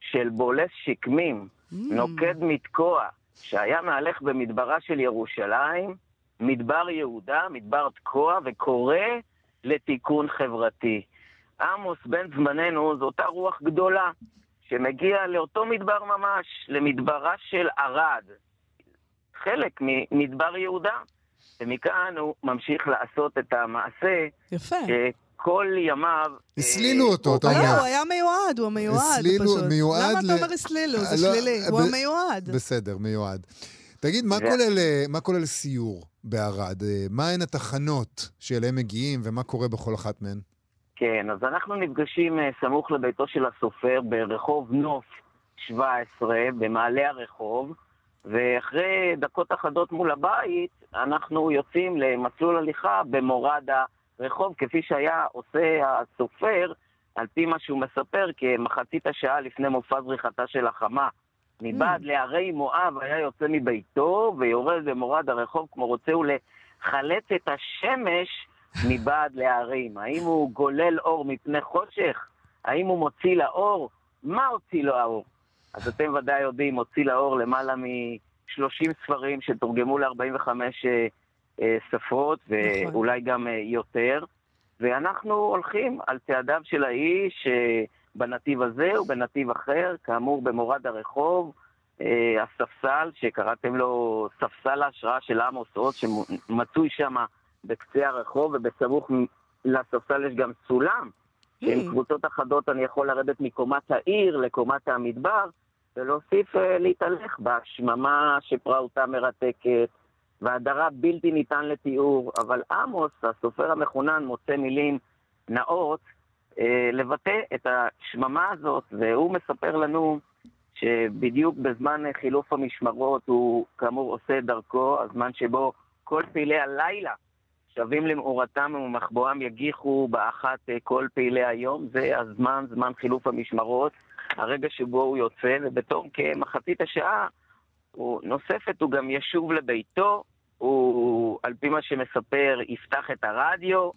של בולס שקמים, Mm. נוקד מתקוע, שהיה מהלך במדברה של ירושלים, מדבר יהודה, מדבר תקוע, וקורא לתיקון חברתי. עמוס בן זמננו זו אותה רוח גדולה, שמגיע לאותו מדבר ממש, למדברה של ערד, חלק ממדבר יהודה. ומכאן הוא ממשיך לעשות את המעשה יפה. שכל ימיו... הסלילו אה, אותו, אתה אומר. לא, הוא היה מיועד, הוא המיועד הסלילו, פשוט. מיועד למה ל- אתה אומר הסלילו? זה לא, שלילי. ב- הוא המיועד. בסדר, מיועד. תגיד, מה ו- כולל, אה, מה כולל סיור בערד? אה, מהן התחנות שאליהן מגיעים ומה קורה בכל אחת מהן? כן, אז אנחנו נפגשים אה, סמוך לביתו של הסופר ברחוב נוף 17, במעלה הרחוב, ואחרי דקות אחדות מול הבית, אנחנו יוצאים למסלול הליכה במורד הרחוב, כפי שהיה עושה הסופר, על פי מה שהוא מספר, כמחצית השעה לפני מופע זריחתה של החמה. מבעד להרי מואב היה יוצא מביתו ויורד במורד הרחוב כמו רוצה הוא לחלץ את השמש מבעד להרים. [laughs] האם הוא גולל אור מפני חושך? האם הוא מוציא לאור? מה הוציא לו האור? אז אתם ודאי יודעים, הוציא לאור למעלה מ-30 ספרים שתורגמו ל-45 אה, אה, שפות, נכון. ואולי גם אה, יותר. ואנחנו הולכים על צעדיו של האיש אה, בנתיב הזה ובנתיב אחר, כאמור במורד הרחוב, אה, הספסל, שקראתם לו ספסל ההשראה של עמוס עוז, שמצוי שם בקצה הרחוב, ובסמוך לספסל יש גם סולם, שעם. קבוצות אחדות אני יכול לרדת מקומת העיר לקומת המדבר, ולהוסיף אה, להתהלך בשממה שפרעותה מרתקת, והדרה בלתי ניתן לתיאור, אבל עמוס, הסופר המחונן, מוצא מילים נאות לבטא את השממה הזאת, והוא מספר לנו שבדיוק בזמן אה, חילוף המשמרות הוא כאמור עושה את דרכו, הזמן שבו כל פעילי הלילה שבים למאורתם וממחבואם יגיחו באחת אה, כל פעילי היום, זה הזמן, זמן חילוף המשמרות, הרגע שבו הוא יוצא, ובתום כמחצית השעה הוא, נוספת הוא גם ישוב לביתו, הוא, על פי מה שמספר, יפתח את הרדיו,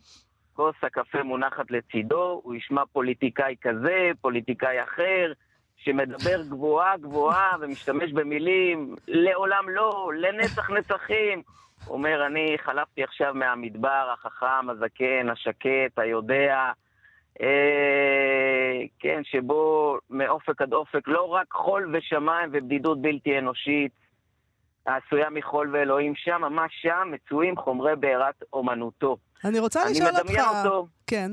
כוס הקפה מונחת לצידו, הוא ישמע פוליטיקאי כזה, פוליטיקאי אחר, שמדבר גבוהה גבוהה ומשתמש במילים לעולם לא, לנצח נצחים. הוא אומר, אני חלפתי עכשיו מהמדבר החכם, הזקן, השקט, היודע, אה, כן, שבו מאופק עד אופק לא רק חול ושמיים ובדידות בלתי אנושית, העשויה מחול ואלוהים, שם, ממש שם, מצויים חומרי בעירת אומנותו. אני רוצה אני לשאול אותך... מדמיין אותו, כן.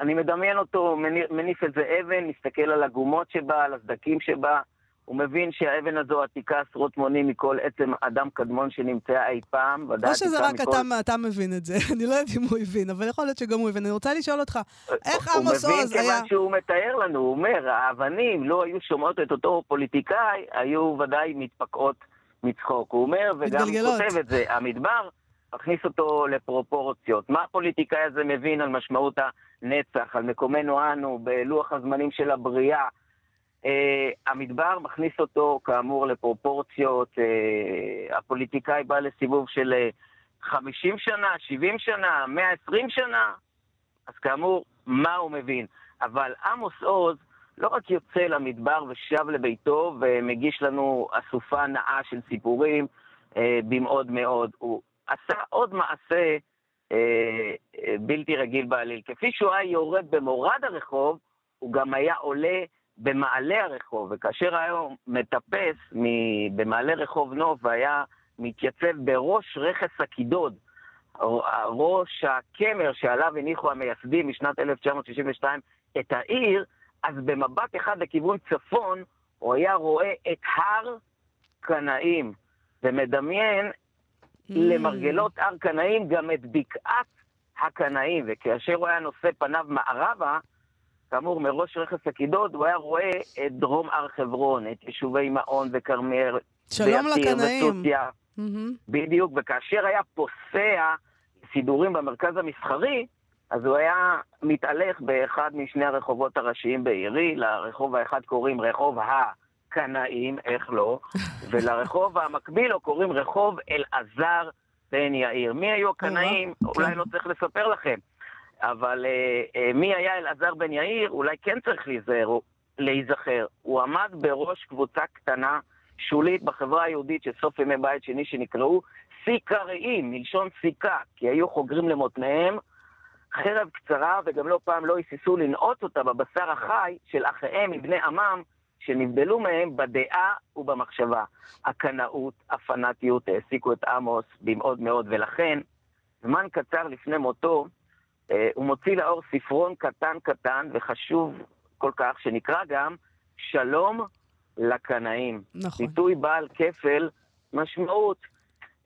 אני מדמיין אותו מני- מניף איזה אבן, מסתכל על הגומות שבה, על הסדקים שבה, הוא מבין שהאבן הזו עתיקה עשרות מונים מכל עצם אדם קדמון שנמצא אי פעם, או שזה רק מכל... אתה, אתה מבין את זה, [laughs] אני לא יודעת אם הוא הבין, אבל יכול להיות שגם הוא הבין. אני רוצה לשאול אותך, איך עמוס הוא עוז מבין היה... כיוון שהוא מתאר לנו, הוא אומר, האבנים לא היו שומעות את אותו פוליטיקאי, היו ודאי מתפקעות מצחוק. הוא אומר, וגם מתגלגלות. כותב את זה, המדבר מכניס אותו לפרופורציות. מה הפוליטיקאי הזה מבין על משמעות הנצח, על מקומנו אנו, בלוח הזמנים של הבריאה? Uh, המדבר מכניס אותו, כאמור, לפרופורציות. Uh, הפוליטיקאי בא לסיבוב של uh, 50 שנה, 70 שנה, 120 שנה. אז כאמור, מה הוא מבין? אבל עמוס עוז לא רק יוצא למדבר ושב לביתו ומגיש לנו אסופה נאה של סיפורים אה, במאוד מאוד, הוא עשה עוד מעשה אה, אה, בלתי רגיל בעליל. כפי שהוא היה יורד במורד הרחוב, הוא גם היה עולה במעלה הרחוב, וכאשר היה מטפס מ- במעלה רחוב נוף והיה מתייצב בראש רכס הקידוד, ראש הקמר שעליו הניחו המייסדים משנת 1962 את העיר, אז במבט אחד לכיוון צפון, הוא היה רואה את הר קנאים, ומדמיין. למרגלות הר קנאים גם את בקעת הקנאים, וכאשר הוא היה נושא פניו מערבה, כאמור, מראש רכס הקידוד, הוא היה רואה את דרום הר חברון, את יישובי מעון וכרמיאל, שלום לקנאים. מהמם. בדיוק, וכאשר היה פוסע סידורים במרכז המסחרי, אז הוא היה מתהלך באחד משני הרחובות הראשיים בעירי, לרחוב האחד קוראים רחוב הקנאים, איך לא, [laughs] ולרחוב המקביל לו קוראים רחוב אלעזר בן יאיר. מי היו הקנאים? אולי לא צריך לספר לכם. אבל אה, אה, מי היה אלעזר בן יאיר? אולי כן צריך להיזהר, להיזכר. הוא עמד בראש קבוצה קטנה, שולית, בחברה היהודית של סוף ימי בית שני, שנקראו סיכריים, מלשון סיכה, כי היו חוגרים למותניהם חרב קצרה, וגם לא פעם לא היססו לנעוץ אותה בבשר החי של אחיהם מבני עמם, שנבדלו מהם בדעה ובמחשבה. הקנאות, הפנאטיות, העסיקו את עמוס במאוד מאוד, ולכן, זמן קצר לפני מותו, אה, הוא מוציא לאור ספרון קטן קטן וחשוב כל כך, שנקרא גם שלום לקנאים. נכון. ביטוי בעל כפל משמעות.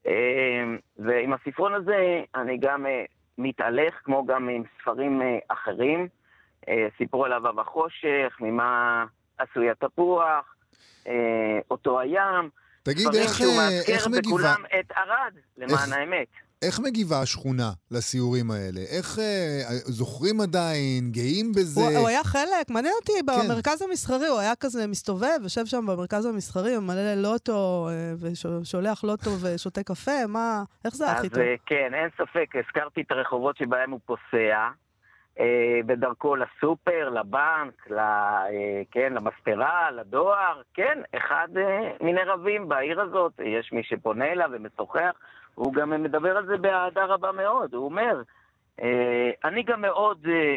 אה, ועם הספרון הזה אני גם אה, מתהלך, כמו גם עם ספרים אחרים. סיפרו עליו אב החושך, ממה עשוי התפוח, אה, אותו הים. תגיד, איך, אה, מאזכר איך מגיבה... בכולם את ערד, למען איך- האמת. איך מגיבה השכונה לסיורים האלה? איך אה, זוכרים עדיין? גאים בזה? הוא, הוא היה חלק, מעניין אותי, כן. במרכז המסחרי, הוא היה כזה מסתובב, יושב שם במרכז המסחרי, ממלא לוטו, אה, ושולח לוטו ושותה קפה, מה, איך זה היה אז הכי טוב? אה, כן, אין ספק, הזכרתי את הרחובות שבהם הוא פוסע, אה, בדרכו לסופר, לבנק, ל, אה, כן, למספרה, לדואר, כן, אחד אה, מיני רבים בעיר הזאת, יש מי שפונה אליו ומשוחח, הוא גם מדבר על זה באהדה רבה מאוד, הוא אומר, אה, אני גם מאוד... אה,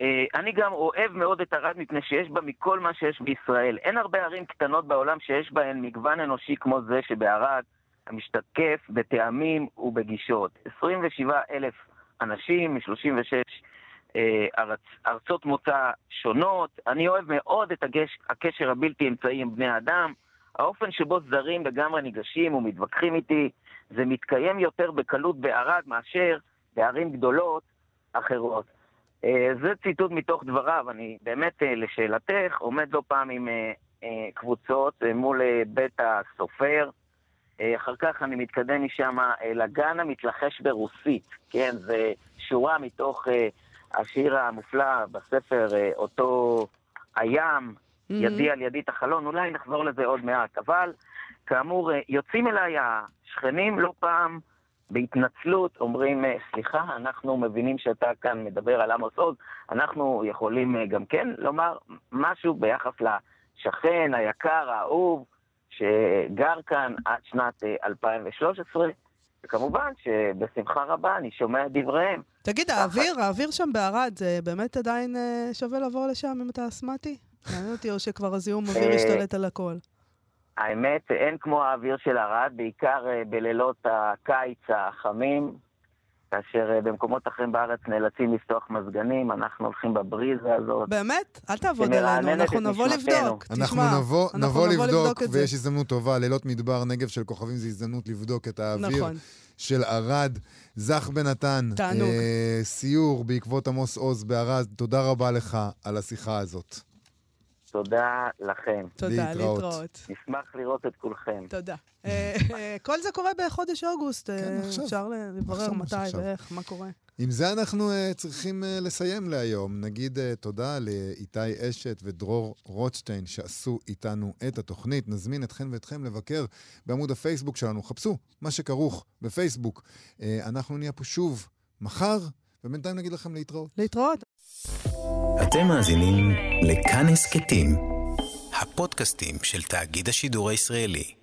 אה, אני גם אוהב מאוד את ערד מפני שיש בה מכל מה שיש בישראל. אין הרבה ערים קטנות בעולם שיש בהן מגוון אנושי כמו זה שבערד, המשתקף בטעמים ובגישות. 27 אלף אנשים מ-36 אה, ארצ, ארצות מוצא שונות. אני אוהב מאוד את הגש, הקשר הבלתי אמצעי עם בני אדם. האופן שבו זרים לגמרי ניגשים ומתווכחים איתי, זה מתקיים יותר בקלות בערד מאשר בערים גדולות אחרות. אה, זה ציטוט מתוך דבריו. אני באמת, אה, לשאלתך, עומד לא פעם עם אה, אה, קבוצות אה, מול אה, בית הסופר. אה, אחר כך אני מתקדם משם אל הגן המתלחש ברוסית. כן, זה שורה מתוך אה, השיר המופלא בספר, אה, אותו הים, ידי על ידי את החלון, אולי נחזור לזה עוד מעט. אבל, כאמור, אה, יוצאים אליי השכנים לא פעם בהתנצלות, אומרים, אה, סליחה, אנחנו מבינים שאתה כאן מדבר על עמוס עוז, אנחנו יכולים גם כן לומר משהו ביחס לשכן היקר, האהוב, שגר כאן עד שנת אה, 2013, וכמובן שבשמחה רבה אני שומע את דבריהם. תגיד, האוויר, האוויר שם בערד, זה באמת עדיין אה, שווה לבוא לשם אם אתה אסמתי? מעניין אותי, או שכבר הזיהום אוויר אה, השתלט על הכל. האמת, אין כמו האוויר של ערד, בעיקר אה, בלילות הקיץ החמים, כאשר במקומות אחרים בארץ נאלצים לפתוח מזגנים, אנחנו הולכים בבריזה הזאת. באמת? אל תעבוד עלינו, אנחנו נבוא. לבדוק. אנחנו תשמע, נבוא, אנחנו נבוא לבדוק, זה. ויש הזדמנות טובה, לילות מדבר, נגב של כוכבים, זו הזדמנות לבדוק את האוויר נכון. של ערד. זך בן נתן, תענוג. אה, סיור בעקבות עמוס עוז בערד, תודה רבה לך על השיחה הזאת. תודה לכם. תודה, להתראות. נשמח לראות את כולכם. תודה. אה, אה, כל זה קורה בחודש אוגוסט. אה, כן, עכשיו. אפשר לברר מתי. ואיך, מה קורה. עם זה אנחנו uh, צריכים uh, לסיים להיום. נגיד uh, תודה לאיתי אשת ודרור רוטשטיין שעשו איתנו את התוכנית. נזמין אתכן ואתכם לבקר בעמוד הפייסבוק שלנו. חפשו מה שכרוך בפייסבוק. Uh, אנחנו נהיה פה שוב מחר, ובינתיים נגיד לכם להתראות. להתראות. אתם מאזינים לכאן הסכתים, הפודקאסטים של תאגיד השידור הישראלי.